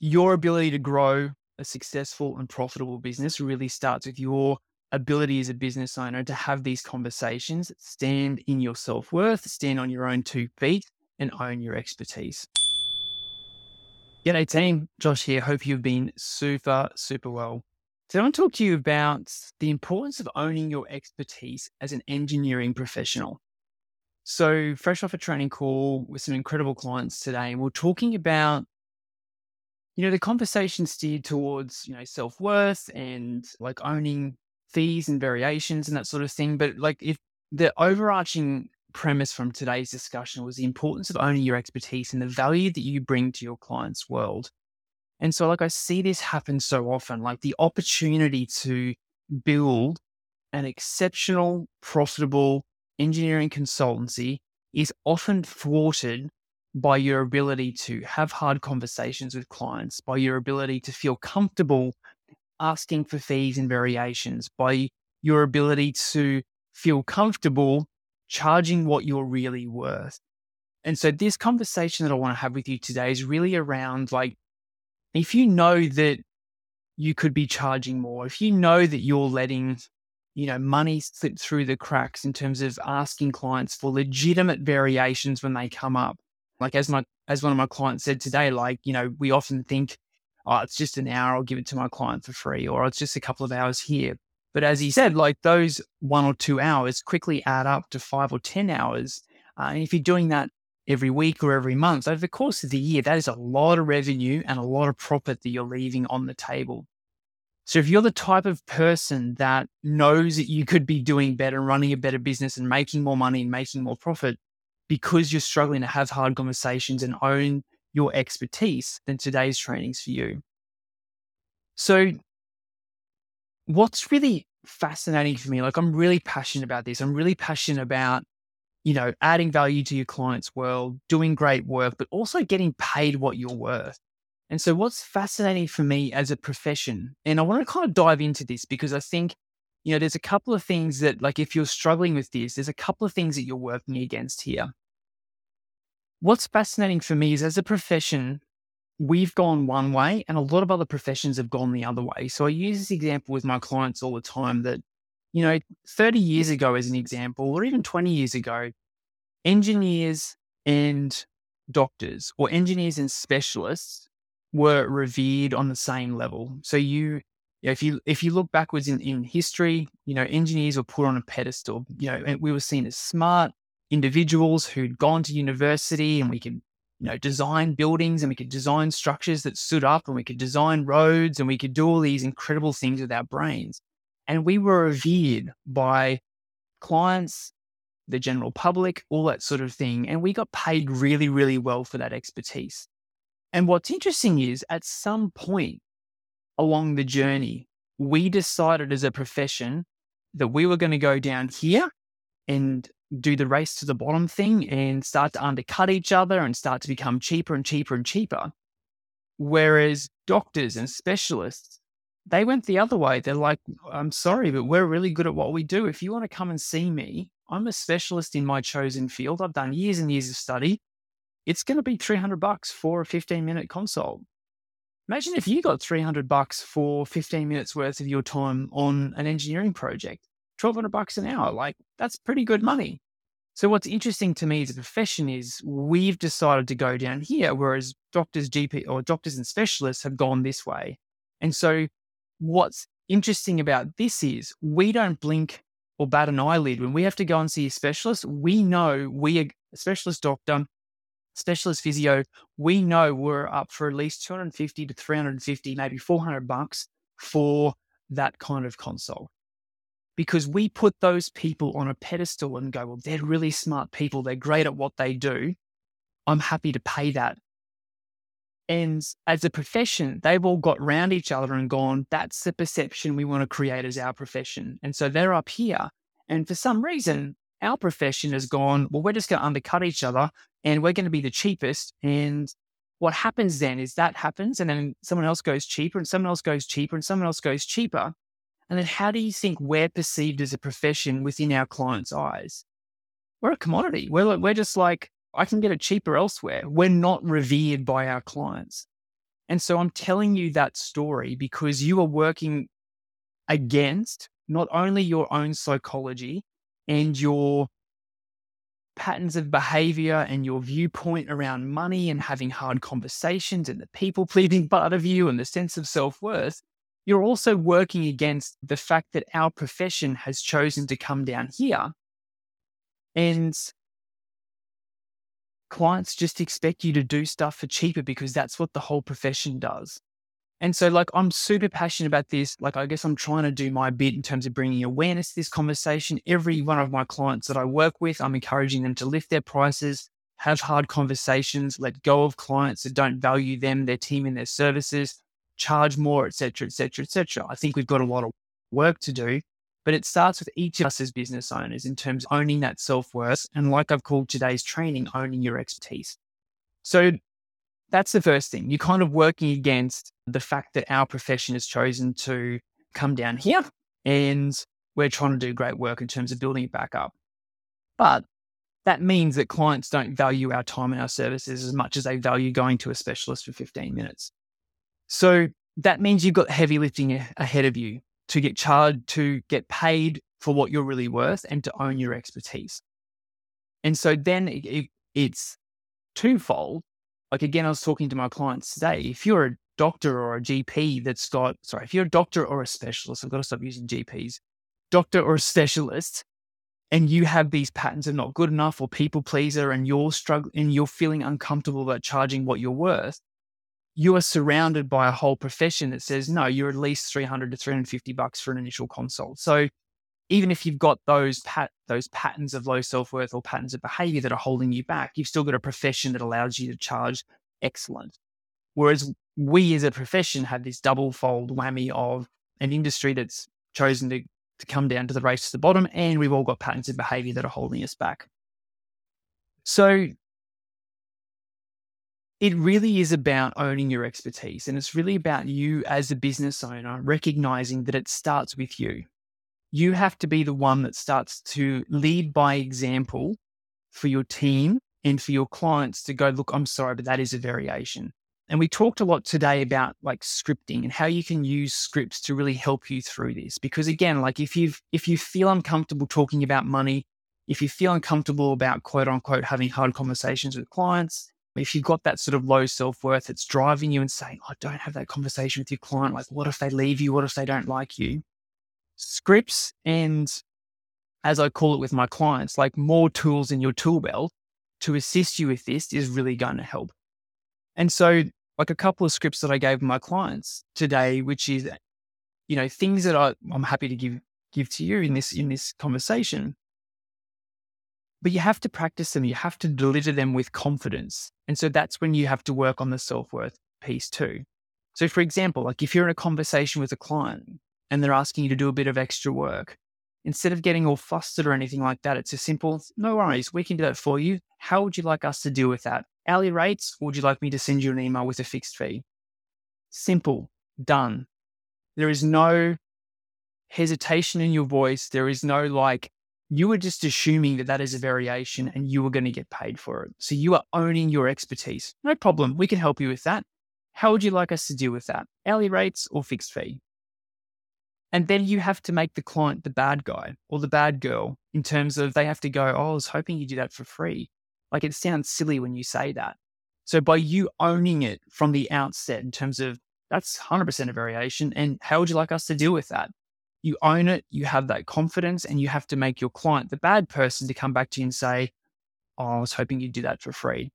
your ability to grow a successful and profitable business really starts with your ability as a business owner to have these conversations, stand in your self worth, stand on your own two feet, and own your expertise. G'day, team. Josh here. Hope you've been super, super well. Today, I want to talk to you about the importance of owning your expertise as an engineering professional. So, fresh off a training call with some incredible clients today, and we're talking about you know the conversation steered towards you know self-worth and like owning fees and variations and that sort of thing. But like if the overarching premise from today's discussion was the importance of owning your expertise and the value that you bring to your client's world. And so, like, I see this happen so often like the opportunity to build an exceptional, profitable engineering consultancy is often thwarted by your ability to have hard conversations with clients, by your ability to feel comfortable asking for fees and variations, by your ability to feel comfortable charging what you're really worth. And so, this conversation that I want to have with you today is really around like, if you know that you could be charging more, if you know that you're letting, you know, money slip through the cracks in terms of asking clients for legitimate variations when they come up. Like as my as one of my clients said today, like, you know, we often think oh, it's just an hour, I'll give it to my client for free, or it's just a couple of hours here. But as he said, like those one or two hours quickly add up to five or 10 hours. Uh, and if you're doing that every week or every month, over the course of the year, that is a lot of revenue and a lot of profit that you're leaving on the table. So if you're the type of person that knows that you could be doing better, running a better business and making more money and making more profit because you're struggling to have hard conversations and own your expertise, then today's training's for you. So, what's really fascinating for me, like I'm really passionate about this. I'm really passionate about, you know, adding value to your client's world, doing great work, but also getting paid what you're worth. And so, what's fascinating for me as a profession, and I want to kind of dive into this because I think, you know, there's a couple of things that, like, if you're struggling with this, there's a couple of things that you're working against here what's fascinating for me is as a profession, we've gone one way and a lot of other professions have gone the other way. So I use this example with my clients all the time that, you know, 30 years ago, as an example, or even 20 years ago, engineers and doctors or engineers and specialists were revered on the same level. So you, if you if you look backwards in, in history, you know, engineers were put on a pedestal. You know, we were seen as smart, individuals who'd gone to university and we could you know design buildings and we could design structures that stood up and we could design roads and we could do all these incredible things with our brains. And we were revered by clients the general public all that sort of thing and we got paid really really well for that expertise. And what's interesting is at some point along the journey we decided as a profession that we were going to go down here and do the race to the bottom thing and start to undercut each other and start to become cheaper and cheaper and cheaper. Whereas doctors and specialists, they went the other way. They're like, I'm sorry, but we're really good at what we do. If you want to come and see me, I'm a specialist in my chosen field. I've done years and years of study. It's going to be 300 bucks for a 15 minute consult. Imagine if you got 300 bucks for 15 minutes worth of your time on an engineering project. 1200 bucks an hour. Like that's pretty good money. So what's interesting to me as a profession is we've decided to go down here, whereas doctors, GP or doctors and specialists have gone this way. And so what's interesting about this is we don't blink or bat an eyelid when we have to go and see a specialist. We know we are a specialist doctor, specialist physio. We know we're up for at least 250 to 350, maybe 400 bucks for that kind of consult because we put those people on a pedestal and go, well, they're really smart people. They're great at what they do. I'm happy to pay that. And as a profession, they've all got round each other and gone, that's the perception we want to create as our profession. And so they're up here. And for some reason, our profession has gone, well, we're just going to undercut each other and we're going to be the cheapest. And what happens then is that happens. And then someone else goes cheaper and someone else goes cheaper and someone else goes cheaper. And then how do you think we're perceived as a profession within our clients' eyes? We're a commodity. We're, we're just like, I can get it cheaper elsewhere. We're not revered by our clients. And so I'm telling you that story because you are working against not only your own psychology and your patterns of behavior and your viewpoint around money and having hard conversations and the people pleasing part of you and the sense of self worth, you're also working against the fact that our profession has chosen to come down here. And clients just expect you to do stuff for cheaper because that's what the whole profession does. And so, like, I'm super passionate about this. Like, I guess I'm trying to do my bit in terms of bringing awareness to this conversation. Every one of my clients that I work with, I'm encouraging them to lift their prices, have hard conversations, let go of clients that don't value them, their team, and their services, charge more, et cetera, et cetera, et cetera. I think we've got a lot of work to do, but it starts with each of us as business owners in terms of owning that self worth. And like I've called today's training, owning your expertise. So that's the first thing. You're kind of working against the fact that our profession has chosen to come down here and we're trying to do great work in terms of building it back up. But that means that clients don't value our time and our services as much as they value going to a specialist for 15 minutes. So that means you've got heavy lifting ahead of you to get charged, to get paid for what you're really worth and to own your expertise. And so then it, it, it's twofold like again, I was talking to my clients today. If you're a doctor or a GP that's got, sorry, if you're a doctor or a specialist, I've got to stop using GPs, doctor or a specialist, and you have these patterns of not good enough or people pleaser, and you're struggling and you're feeling uncomfortable about charging what you're worth, you are surrounded by a whole profession that says, no, you're at least 300 to 350 bucks for an initial consult. So even if you've got those pat- those patterns of low self worth or patterns of behavior that are holding you back, you've still got a profession that allows you to charge excellent. Whereas we as a profession have this double fold whammy of an industry that's chosen to, to come down to the race to the bottom, and we've all got patterns of behavior that are holding us back. So it really is about owning your expertise. And it's really about you as a business owner recognizing that it starts with you you have to be the one that starts to lead by example for your team and for your clients to go, look, I'm sorry, but that is a variation. And we talked a lot today about like scripting and how you can use scripts to really help you through this. Because again, like if you if you feel uncomfortable talking about money, if you feel uncomfortable about quote unquote having hard conversations with clients, if you've got that sort of low self worth that's driving you and saying, oh, don't have that conversation with your client. Like, what if they leave you? What if they don't like you? scripts and as I call it with my clients, like more tools in your tool belt to assist you with this is really going to help. And so, like a couple of scripts that I gave my clients today, which is, you know, things that I, I'm happy to give give to you in this in this conversation. But you have to practice them. You have to deliver them with confidence. And so that's when you have to work on the self worth piece too. So, for example, like if you're in a conversation with a client and they're asking you to do a bit of extra work, instead of getting all flustered or anything like that, it's a simple, no worries, we can do that for you. How would you like us to deal with that? Hourly rates, or would you like me to send you an email with a fixed fee? Simple, done. There is no hesitation in your voice. There is no like, you were just assuming that that is a variation and you were going to get paid for it. So you are owning your expertise. No problem. We can help you with that. How would you like us to deal with that? Hourly rates or fixed fee? And then you have to make the client the bad guy or the bad girl in terms of they have to go, Oh, I was hoping you do that for free. Like it sounds silly when you say that. So by you owning it from the outset in terms of that's 100% a variation. And how would you like us to deal with that? You own it, you have that confidence, and you have to make your client the bad person to come back to you and say, Oh, I was hoping you'd do that for free.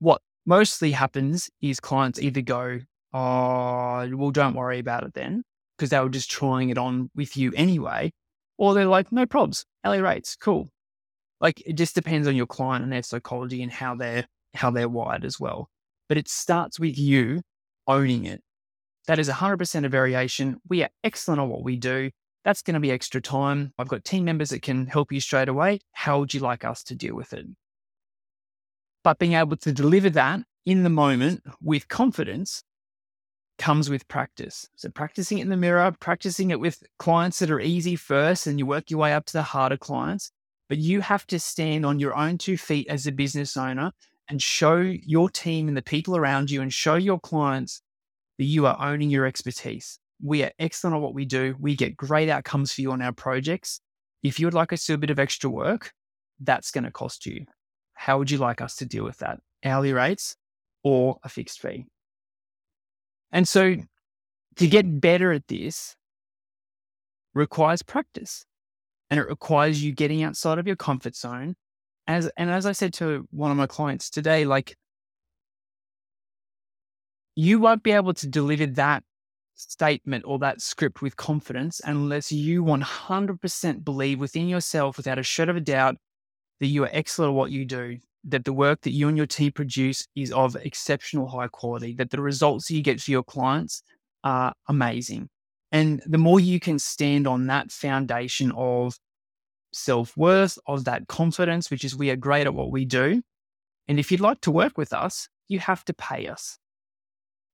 What mostly happens is clients either go, Oh, well, don't worry about it then because they were just trying it on with you anyway. Or they're like, no probs, LA rates, cool. Like it just depends on your client and their psychology and how they're how they're wired as well. But it starts with you owning it. That is 100% a variation. We are excellent at what we do. That's going to be extra time. I've got team members that can help you straight away. How would you like us to deal with it? But being able to deliver that in the moment with confidence comes with practice. So, practicing it in the mirror, practicing it with clients that are easy first, and you work your way up to the harder clients. But you have to stand on your own two feet as a business owner and show your team and the people around you and show your clients that you are owning your expertise. We are excellent at what we do. We get great outcomes for you on our projects. If you would like us to do a bit of extra work, that's going to cost you. How would you like us to deal with that? Hourly rates or a fixed fee? And so to get better at this requires practice and it requires you getting outside of your comfort zone. As, and as I said to one of my clients today, like you won't be able to deliver that statement or that script with confidence unless you 100% believe within yourself, without a shred of a doubt, that you are excellent at what you do, that the work that you and your team produce is of exceptional high quality, that the results you get for your clients are amazing. And the more you can stand on that foundation of self worth, of that confidence, which is we are great at what we do. And if you'd like to work with us, you have to pay us.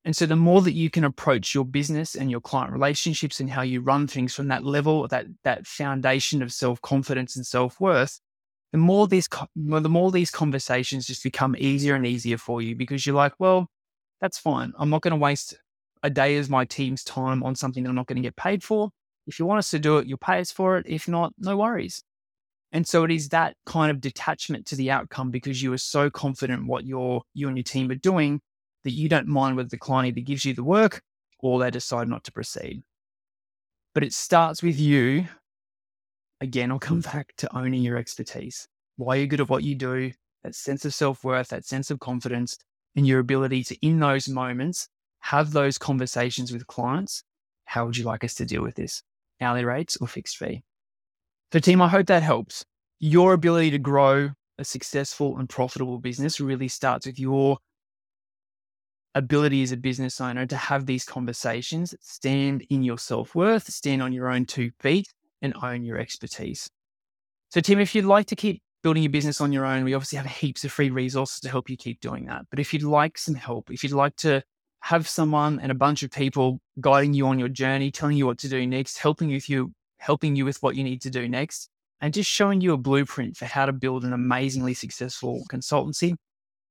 And so the more that you can approach your business and your client relationships and how you run things from that level, that that foundation of self-confidence and self-worth, the more these the more these conversations just become easier and easier for you because you're like, well, that's fine. I'm not going to waste a day of my team's time on something that I'm not going to get paid for. If you want us to do it, you'll pay us for it. If not, no worries. And so it is that kind of detachment to the outcome because you are so confident what your you and your team are doing that you don't mind whether the client either gives you the work or they decide not to proceed. But it starts with you. Again, I'll come back to owning your expertise. Why you're good at what you do, that sense of self worth, that sense of confidence, and your ability to, in those moments, have those conversations with clients. How would you like us to deal with this? Hourly rates or fixed fee? So, team, I hope that helps. Your ability to grow a successful and profitable business really starts with your ability as a business owner to have these conversations, stand in your self worth, stand on your own two feet, and own your expertise. So, Tim, if you'd like to keep building your business on your own, we obviously have heaps of free resources to help you keep doing that. But if you'd like some help, if you'd like to have someone and a bunch of people guiding you on your journey, telling you what to do next, helping you with you, helping you with what you need to do next, and just showing you a blueprint for how to build an amazingly successful consultancy,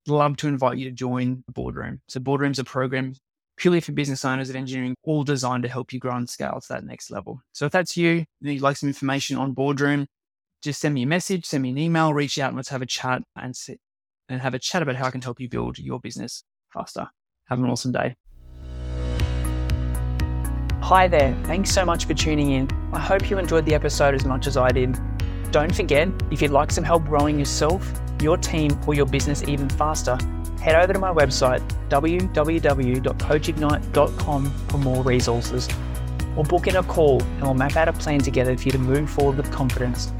love to invite you to join Boardroom. So, Boardroom's a program purely for business owners of engineering, all designed to help you grow and scale to that next level. So, if that's you, and you'd like some information on Boardroom, just send me a message, send me an email, reach out, and let's have a chat and sit and have a chat about how I can help you build your business faster. Have an awesome day. Hi there. Thanks so much for tuning in. I hope you enjoyed the episode as much as I did. Don't forget, if you'd like some help growing yourself, your team, or your business even faster, head over to my website, www.coachignite.com for more resources. Or book in a call and we'll map out a plan together for you to move forward with confidence.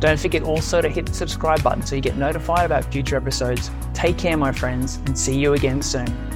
Don't forget also to hit the subscribe button so you get notified about future episodes. Take care, my friends, and see you again soon.